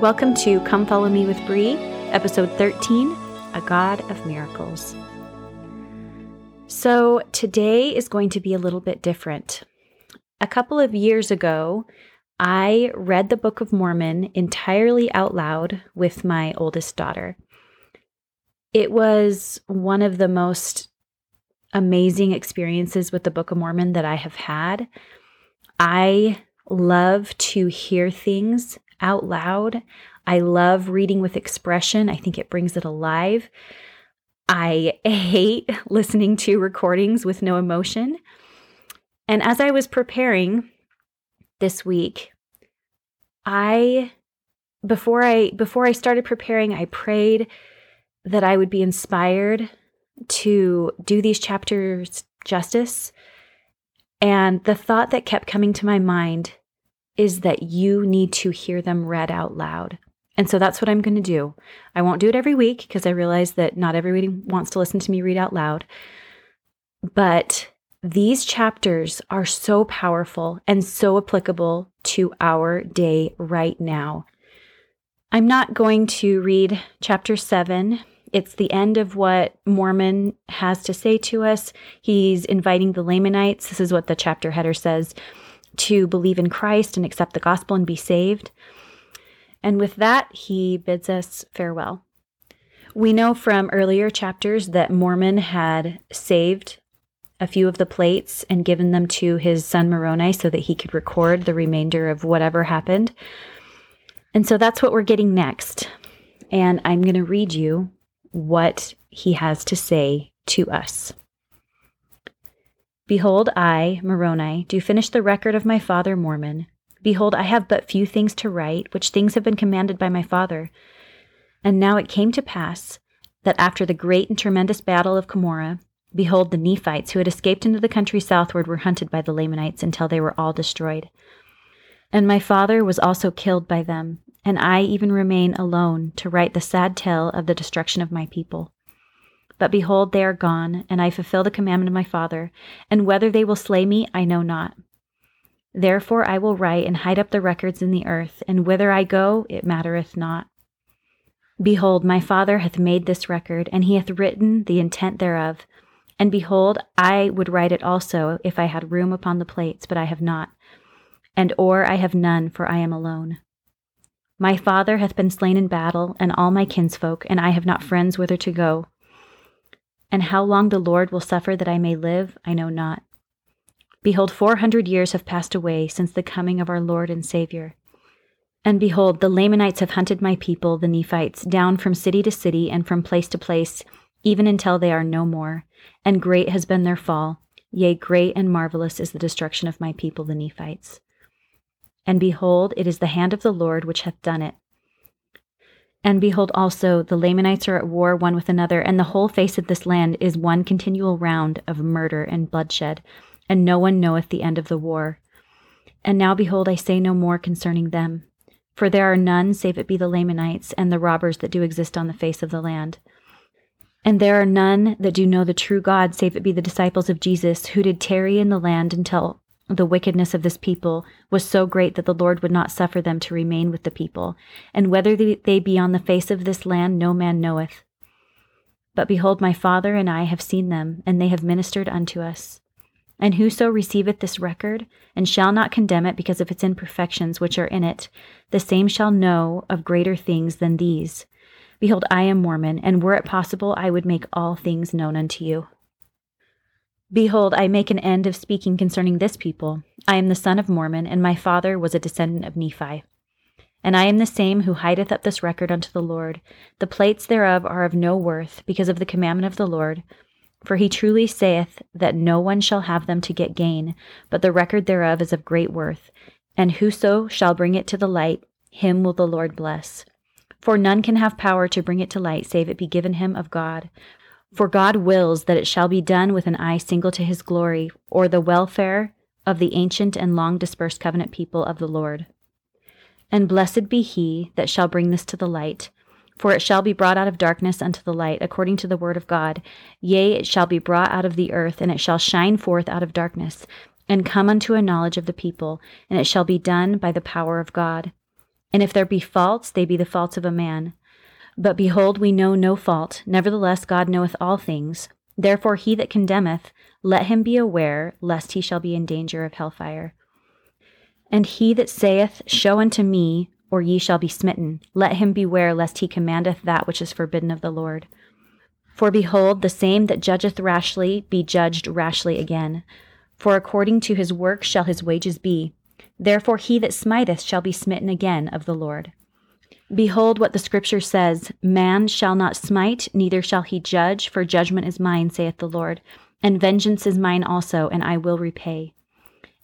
Welcome to Come Follow Me with Bree, episode 13 A God of Miracles. So, today is going to be a little bit different. A couple of years ago, I read the Book of Mormon entirely out loud with my oldest daughter. It was one of the most amazing experiences with the Book of Mormon that I have had. I love to hear things out loud. I love reading with expression. I think it brings it alive. I hate listening to recordings with no emotion. And as I was preparing this week, I before I before I started preparing, I prayed that I would be inspired to do these chapters justice. And the thought that kept coming to my mind is that you need to hear them read out loud. And so that's what I'm going to do. I won't do it every week because I realize that not everybody wants to listen to me read out loud. But these chapters are so powerful and so applicable to our day right now. I'm not going to read chapter 7. It's the end of what Mormon has to say to us. He's inviting the Lamanites. This is what the chapter header says to believe in Christ and accept the gospel and be saved. And with that, he bids us farewell. We know from earlier chapters that Mormon had saved a few of the plates and given them to his son Moroni so that he could record the remainder of whatever happened. And so that's what we're getting next. And I'm going to read you what he has to say to us. Behold, I, Moroni, do finish the record of my father Mormon. Behold, I have but few things to write, which things have been commanded by my father. And now it came to pass that after the great and tremendous battle of Cumorah, behold, the Nephites who had escaped into the country southward were hunted by the Lamanites until they were all destroyed. And my father was also killed by them, and I even remain alone to write the sad tale of the destruction of my people. But behold, they are gone, and I fulfill the commandment of my Father, and whether they will slay me, I know not. Therefore I will write and hide up the records in the earth, and whither I go, it mattereth not. Behold, my Father hath made this record, and he hath written the intent thereof. And behold, I would write it also, if I had room upon the plates, but I have not. And or I have none, for I am alone. My father hath been slain in battle, and all my kinsfolk, and I have not friends whither to go. And how long the Lord will suffer that I may live, I know not. Behold, four hundred years have passed away since the coming of our Lord and Savior. And behold, the Lamanites have hunted my people, the Nephites, down from city to city and from place to place, even until they are no more. And great has been their fall. Yea, great and marvelous is the destruction of my people, the Nephites. And behold, it is the hand of the Lord which hath done it. And behold, also the Lamanites are at war one with another, and the whole face of this land is one continual round of murder and bloodshed, and no one knoweth the end of the war. And now, behold, I say no more concerning them, for there are none save it be the Lamanites and the robbers that do exist on the face of the land. And there are none that do know the true God, save it be the disciples of Jesus, who did tarry in the land until the wickedness of this people was so great that the Lord would not suffer them to remain with the people, and whether they be on the face of this land no man knoweth. But behold, my Father and I have seen them, and they have ministered unto us. And whoso receiveth this record, and shall not condemn it because of its imperfections which are in it, the same shall know of greater things than these. Behold, I am Mormon, and were it possible, I would make all things known unto you. Behold, I make an end of speaking concerning this people. I am the son of Mormon, and my father was a descendant of Nephi. And I am the same who hideth up this record unto the Lord. The plates thereof are of no worth, because of the commandment of the Lord. For he truly saith that no one shall have them to get gain, but the record thereof is of great worth. And whoso shall bring it to the light, him will the Lord bless. For none can have power to bring it to light, save it be given him of God. For God wills that it shall be done with an eye single to his glory, or the welfare of the ancient and long dispersed covenant people of the Lord. And blessed be he that shall bring this to the light, for it shall be brought out of darkness unto the light, according to the word of God. Yea, it shall be brought out of the earth, and it shall shine forth out of darkness, and come unto a knowledge of the people, and it shall be done by the power of God. And if there be faults, they be the faults of a man. But behold, we know no fault. Nevertheless, God knoweth all things. Therefore, he that condemneth, let him be aware, lest he shall be in danger of hellfire. And he that saith, Show unto me, or ye shall be smitten, let him beware lest he commandeth that which is forbidden of the Lord. For behold, the same that judgeth rashly be judged rashly again. For according to his work shall his wages be. Therefore he that smiteth shall be smitten again of the Lord. Behold what the Scripture says Man shall not smite, neither shall he judge, for judgment is mine, saith the Lord, and vengeance is mine also, and I will repay.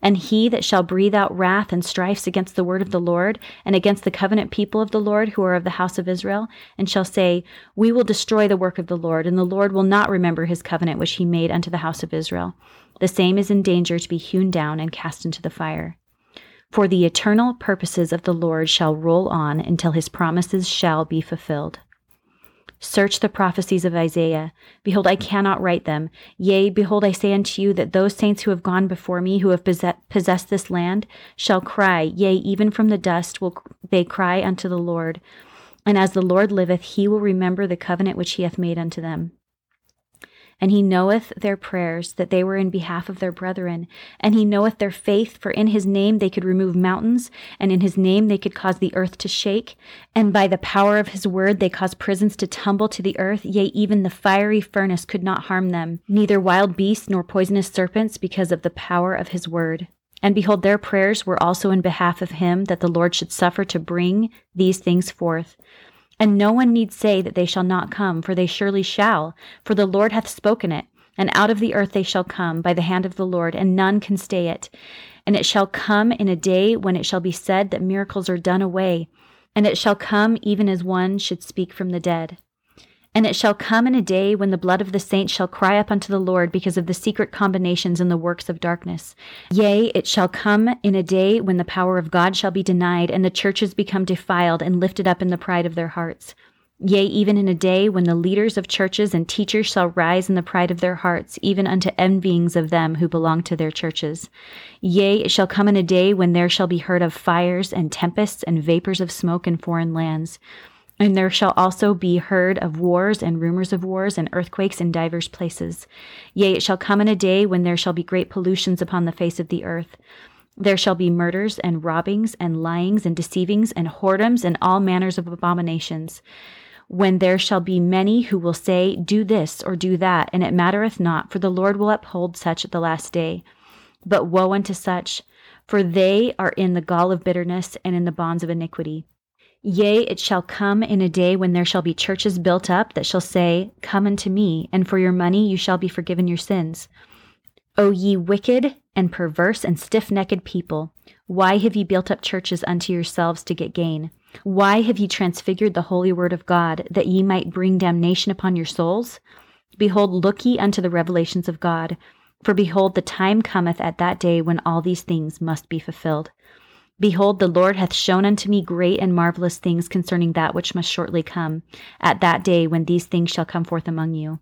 And he that shall breathe out wrath and strifes against the word of the Lord, and against the covenant people of the Lord who are of the house of Israel, and shall say, We will destroy the work of the Lord, and the Lord will not remember his covenant which he made unto the house of Israel, the same is in danger to be hewn down and cast into the fire. For the eternal purposes of the Lord shall roll on until his promises shall be fulfilled. Search the prophecies of Isaiah. Behold, I cannot write them. Yea, behold, I say unto you that those saints who have gone before me, who have possessed this land, shall cry, yea, even from the dust will they cry unto the Lord. And as the Lord liveth, he will remember the covenant which he hath made unto them. And he knoweth their prayers, that they were in behalf of their brethren. And he knoweth their faith, for in his name they could remove mountains, and in his name they could cause the earth to shake. And by the power of his word they caused prisons to tumble to the earth, yea, even the fiery furnace could not harm them, neither wild beasts nor poisonous serpents, because of the power of his word. And behold, their prayers were also in behalf of him, that the Lord should suffer to bring these things forth. And no one need say that they shall not come, for they surely shall, for the Lord hath spoken it. And out of the earth they shall come by the hand of the Lord, and none can stay it. And it shall come in a day when it shall be said that miracles are done away, and it shall come even as one should speak from the dead. And it shall come in a day when the blood of the saints shall cry up unto the Lord because of the secret combinations and the works of darkness. Yea, it shall come in a day when the power of God shall be denied, and the churches become defiled and lifted up in the pride of their hearts. Yea, even in a day when the leaders of churches and teachers shall rise in the pride of their hearts, even unto envyings of them who belong to their churches. Yea, it shall come in a day when there shall be heard of fires and tempests and vapors of smoke in foreign lands and there shall also be heard of wars and rumors of wars and earthquakes in divers places. Yea, it shall come in a day when there shall be great pollutions upon the face of the earth. There shall be murders and robbings and lyings and deceivings and whoredoms and all manners of abominations. When there shall be many who will say, Do this or do that, and it mattereth not, for the Lord will uphold such at the last day. But woe unto such, for they are in the gall of bitterness and in the bonds of iniquity. Yea, it shall come in a day when there shall be churches built up that shall say, Come unto me, and for your money you shall be forgiven your sins. O ye wicked and perverse and stiff necked people, why have ye built up churches unto yourselves to get gain? Why have ye transfigured the holy word of God, that ye might bring damnation upon your souls? Behold, look ye unto the revelations of God. For behold, the time cometh at that day when all these things must be fulfilled. Behold, the Lord hath shown unto me great and marvelous things concerning that which must shortly come, at that day when these things shall come forth among you.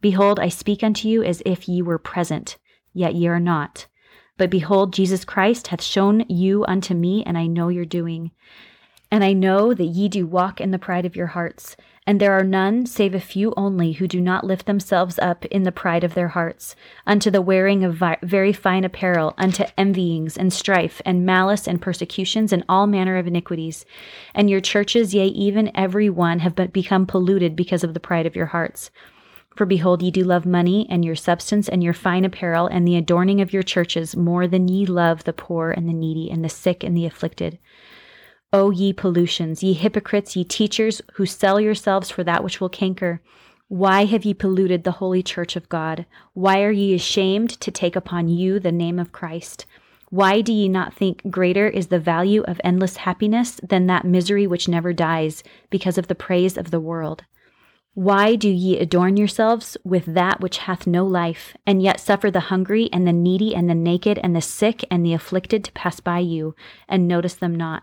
Behold, I speak unto you as if ye were present, yet ye are not. But behold, Jesus Christ hath shown you unto me, and I know your doing. And I know that ye do walk in the pride of your hearts. And there are none, save a few only, who do not lift themselves up in the pride of their hearts, unto the wearing of vi- very fine apparel, unto envyings and strife, and malice and persecutions, and all manner of iniquities. And your churches, yea, even every one, have but become polluted because of the pride of your hearts. For behold, ye do love money, and your substance, and your fine apparel, and the adorning of your churches, more than ye love the poor and the needy, and the sick and the afflicted. O ye pollutions, ye hypocrites, ye teachers, who sell yourselves for that which will canker, why have ye polluted the holy church of God? Why are ye ashamed to take upon you the name of Christ? Why do ye not think greater is the value of endless happiness than that misery which never dies, because of the praise of the world? Why do ye adorn yourselves with that which hath no life, and yet suffer the hungry and the needy and the naked and the sick and the afflicted to pass by you, and notice them not?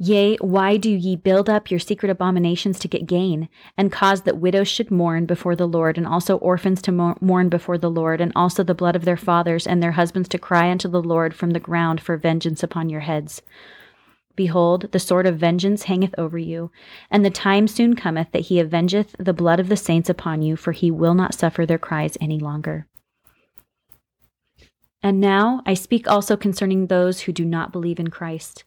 Yea, why do ye build up your secret abominations to get gain, and cause that widows should mourn before the Lord, and also orphans to mourn before the Lord, and also the blood of their fathers and their husbands to cry unto the Lord from the ground for vengeance upon your heads? Behold, the sword of vengeance hangeth over you, and the time soon cometh that he avengeth the blood of the saints upon you, for he will not suffer their cries any longer. And now I speak also concerning those who do not believe in Christ.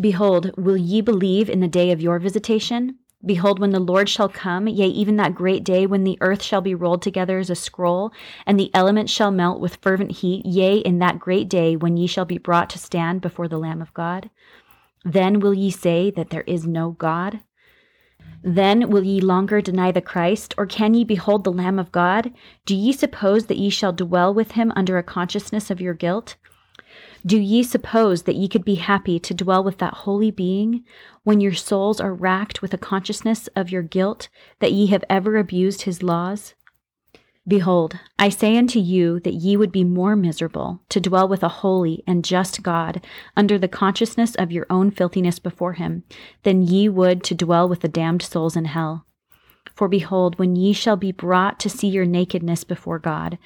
Behold, will ye believe in the day of your visitation? Behold, when the Lord shall come, yea, even that great day when the earth shall be rolled together as a scroll, and the elements shall melt with fervent heat, yea, in that great day when ye shall be brought to stand before the Lamb of God. Then will ye say that there is no God? Then will ye longer deny the Christ, or can ye behold the Lamb of God? Do ye suppose that ye shall dwell with him under a consciousness of your guilt? Do ye suppose that ye could be happy to dwell with that holy being when your souls are racked with a consciousness of your guilt that ye have ever abused his laws? Behold, I say unto you that ye would be more miserable to dwell with a holy and just God under the consciousness of your own filthiness before him than ye would to dwell with the damned souls in hell. For behold, when ye shall be brought to see your nakedness before God,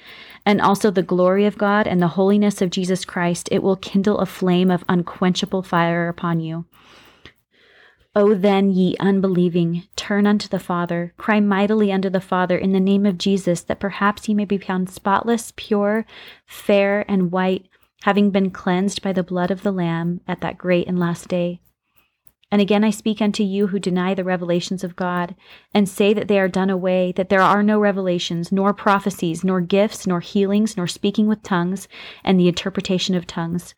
and also the glory of God and the holiness of Jesus Christ, it will kindle a flame of unquenchable fire upon you. O then, ye unbelieving, turn unto the Father, cry mightily unto the Father in the name of Jesus, that perhaps ye may be found spotless, pure, fair, and white, having been cleansed by the blood of the Lamb at that great and last day. And again I speak unto you who deny the revelations of God, and say that they are done away, that there are no revelations, nor prophecies, nor gifts, nor healings, nor speaking with tongues, and the interpretation of tongues.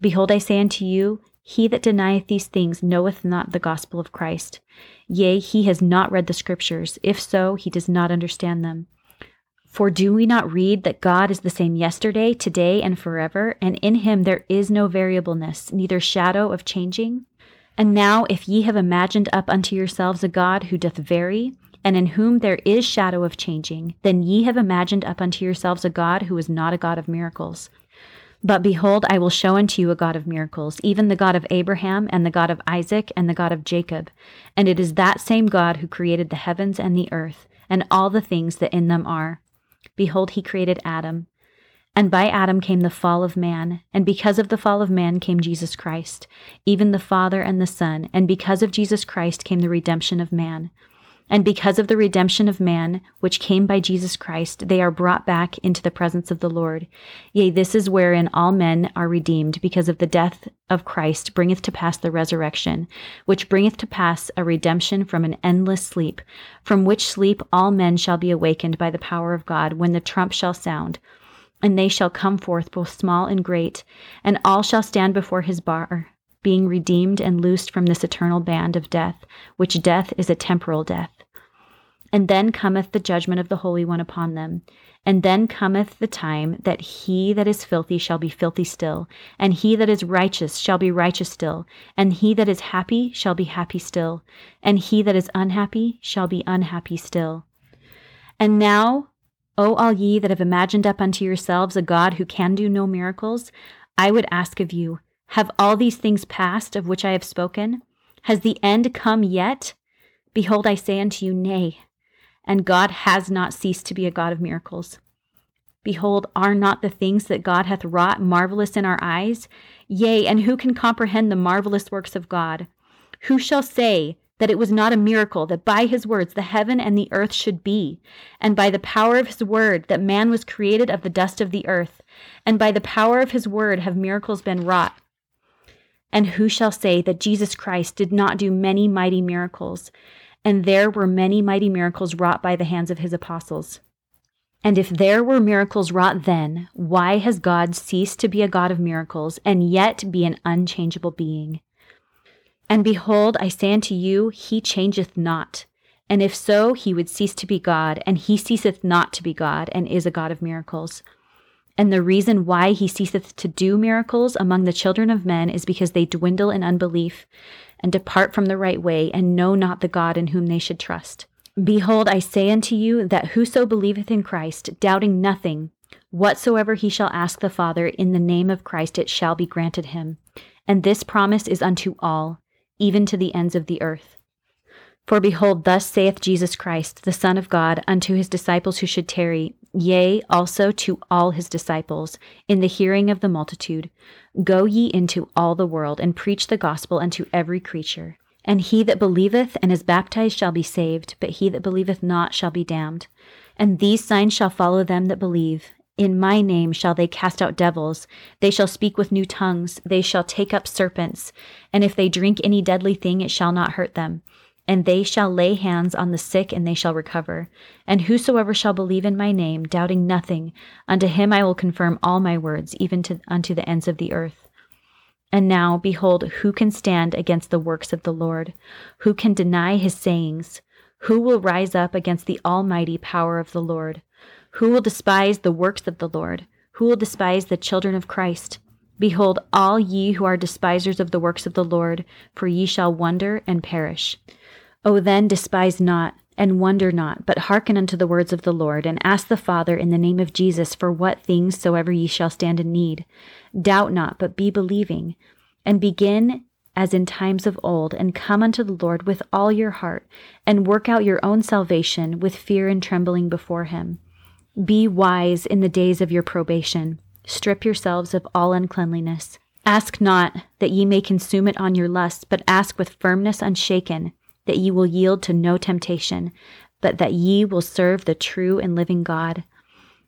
Behold, I say unto you, he that denieth these things knoweth not the gospel of Christ. Yea, he has not read the Scriptures. If so, he does not understand them. For do we not read that God is the same yesterday, today, and forever, and in him there is no variableness, neither shadow of changing? And now, if ye have imagined up unto yourselves a God who doth vary, and in whom there is shadow of changing, then ye have imagined up unto yourselves a God who is not a God of miracles. But behold, I will show unto you a God of miracles, even the God of Abraham, and the God of Isaac, and the God of Jacob. And it is that same God who created the heavens and the earth, and all the things that in them are. Behold, he created Adam. And by Adam came the fall of man, and because of the fall of man came Jesus Christ, even the Father and the Son, and because of Jesus Christ came the redemption of man. And because of the redemption of man, which came by Jesus Christ, they are brought back into the presence of the Lord. Yea, this is wherein all men are redeemed, because of the death of Christ bringeth to pass the resurrection, which bringeth to pass a redemption from an endless sleep, from which sleep all men shall be awakened by the power of God when the trump shall sound and they shall come forth both small and great, and all shall stand before his bar, being redeemed and loosed from this eternal band of death, which death is a temporal death. And then cometh the judgment of the Holy One upon them. And then cometh the time that he that is filthy shall be filthy still, and he that is righteous shall be righteous still, and he that is happy shall be happy still, and he that is unhappy shall be unhappy still. And now O all ye that have imagined up unto yourselves a God who can do no miracles, I would ask of you, have all these things passed of which I have spoken? Has the end come yet? Behold, I say unto you, Nay. And God has not ceased to be a God of miracles. Behold, are not the things that God hath wrought marvelous in our eyes? Yea, and who can comprehend the marvelous works of God? Who shall say, that it was not a miracle that by his words the heaven and the earth should be, and by the power of his word that man was created of the dust of the earth, and by the power of his word have miracles been wrought. And who shall say that Jesus Christ did not do many mighty miracles, and there were many mighty miracles wrought by the hands of his apostles? And if there were miracles wrought then, why has God ceased to be a God of miracles and yet be an unchangeable being? And behold, I say unto you, he changeth not. And if so, he would cease to be God, and he ceaseth not to be God, and is a God of miracles. And the reason why he ceaseth to do miracles among the children of men is because they dwindle in unbelief, and depart from the right way, and know not the God in whom they should trust. Behold, I say unto you that whoso believeth in Christ, doubting nothing, whatsoever he shall ask the Father in the name of Christ, it shall be granted him. And this promise is unto all even to the ends of the earth. For behold, thus saith Jesus Christ, the Son of God, unto his disciples who should tarry yea, also to all his disciples, in the hearing of the multitude Go ye into all the world, and preach the gospel unto every creature. And he that believeth and is baptized shall be saved, but he that believeth not shall be damned. And these signs shall follow them that believe. In my name shall they cast out devils. They shall speak with new tongues. They shall take up serpents. And if they drink any deadly thing, it shall not hurt them. And they shall lay hands on the sick, and they shall recover. And whosoever shall believe in my name, doubting nothing, unto him I will confirm all my words, even to, unto the ends of the earth. And now, behold, who can stand against the works of the Lord? Who can deny his sayings? Who will rise up against the almighty power of the Lord? Who will despise the works of the Lord? Who will despise the children of Christ? Behold, all ye who are despisers of the works of the Lord, for ye shall wonder and perish. O then despise not, and wonder not, but hearken unto the words of the Lord, and ask the Father in the name of Jesus for what things soever ye shall stand in need. Doubt not, but be believing, and begin as in times of old, and come unto the Lord with all your heart, and work out your own salvation with fear and trembling before him. Be wise in the days of your probation. Strip yourselves of all uncleanliness. Ask not that ye may consume it on your lusts, but ask with firmness unshaken that ye will yield to no temptation, but that ye will serve the true and living God.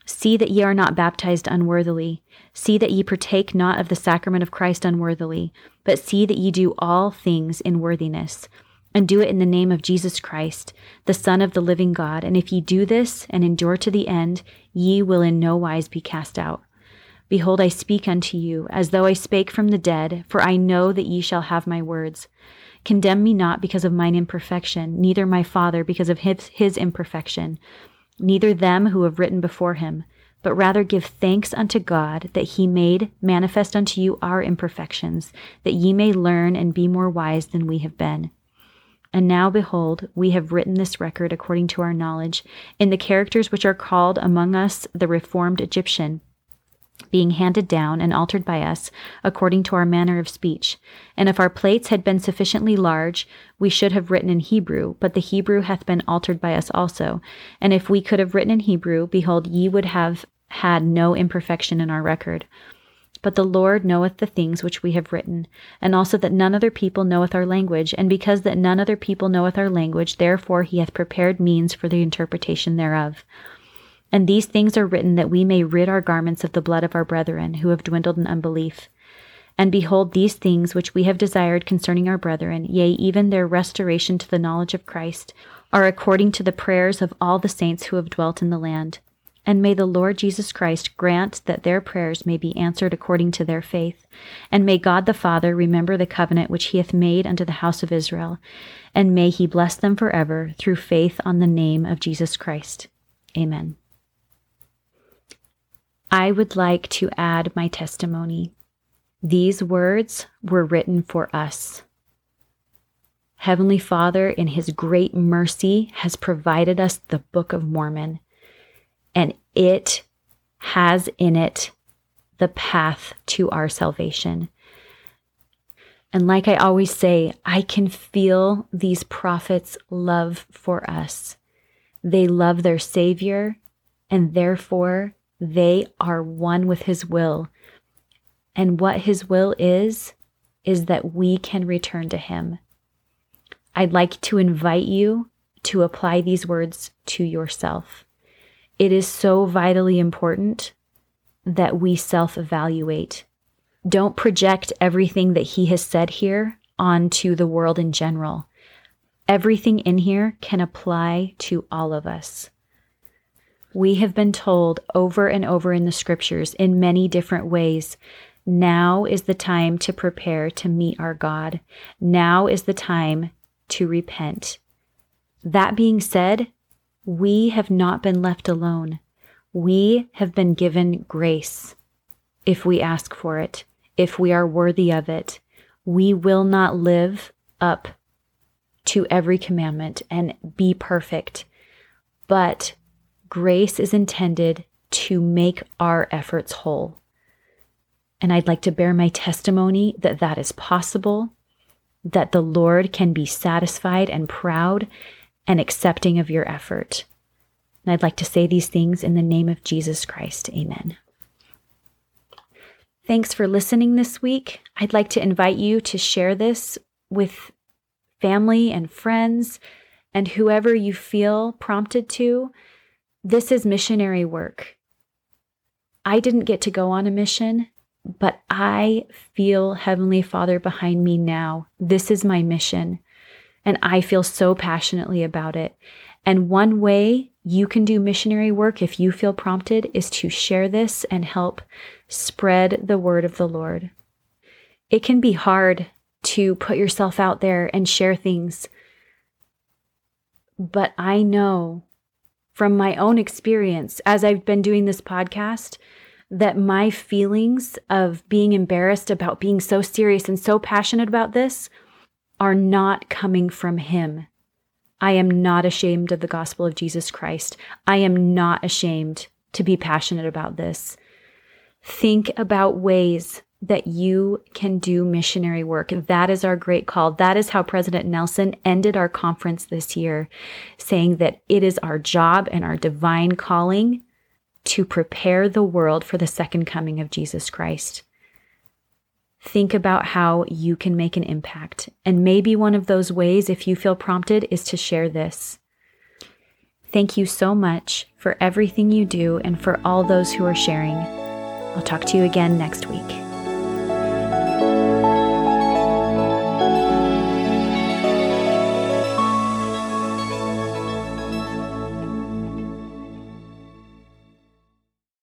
See that ye are not baptized unworthily. See that ye partake not of the sacrament of Christ unworthily, but see that ye do all things in worthiness, and do it in the name of Jesus Christ, the Son of the living God. And if ye do this and endure to the end, ye will in no wise be cast out. Behold, I speak unto you as though I spake from the dead, for I know that ye shall have my words. Condemn me not because of mine imperfection, neither my Father because of his, his imperfection, neither them who have written before him, but rather give thanks unto God that he made manifest unto you our imperfections, that ye may learn and be more wise than we have been. And now, behold, we have written this record according to our knowledge, in the characters which are called among us the reformed Egyptian being handed down and altered by us according to our manner of speech. And if our plates had been sufficiently large, we should have written in Hebrew, but the Hebrew hath been altered by us also. And if we could have written in Hebrew, behold, ye would have had no imperfection in our record. But the Lord knoweth the things which we have written, and also that none other people knoweth our language, and because that none other people knoweth our language, therefore he hath prepared means for the interpretation thereof. And these things are written that we may rid our garments of the blood of our brethren who have dwindled in unbelief. And behold, these things which we have desired concerning our brethren, yea, even their restoration to the knowledge of Christ, are according to the prayers of all the saints who have dwelt in the land. And may the Lord Jesus Christ grant that their prayers may be answered according to their faith. And may God the Father remember the covenant which he hath made unto the house of Israel. And may he bless them forever through faith on the name of Jesus Christ. Amen. I would like to add my testimony. These words were written for us. Heavenly Father, in His great mercy, has provided us the Book of Mormon, and it has in it the path to our salvation. And like I always say, I can feel these prophets' love for us. They love their Savior, and therefore they are one with His will. And what His will is, is that we can return to Him. I'd like to invite you to apply these words to yourself. It is so vitally important that we self evaluate. Don't project everything that He has said here onto the world in general. Everything in here can apply to all of us. We have been told over and over in the scriptures in many different ways now is the time to prepare to meet our God. Now is the time to repent. That being said, we have not been left alone. We have been given grace if we ask for it, if we are worthy of it. We will not live up to every commandment and be perfect, but grace is intended to make our efforts whole. And I'd like to bear my testimony that that is possible, that the Lord can be satisfied and proud and accepting of your effort. And I'd like to say these things in the name of Jesus Christ. Amen. Thanks for listening this week. I'd like to invite you to share this with family and friends and whoever you feel prompted to. This is missionary work. I didn't get to go on a mission, but I feel Heavenly Father behind me now. This is my mission, and I feel so passionately about it. And one way you can do missionary work if you feel prompted is to share this and help spread the word of the Lord. It can be hard to put yourself out there and share things, but I know from my own experience as I've been doing this podcast that my feelings of being embarrassed about being so serious and so passionate about this are not coming from Him. I am not ashamed of the gospel of Jesus Christ. I am not ashamed to be passionate about this. Think about ways that you can do missionary work. That is our great call. That is how President Nelson ended our conference this year, saying that it is our job and our divine calling to prepare the world for the second coming of Jesus Christ. Think about how you can make an impact. And maybe one of those ways, if you feel prompted, is to share this. Thank you so much for everything you do and for all those who are sharing. I'll talk to you again next week.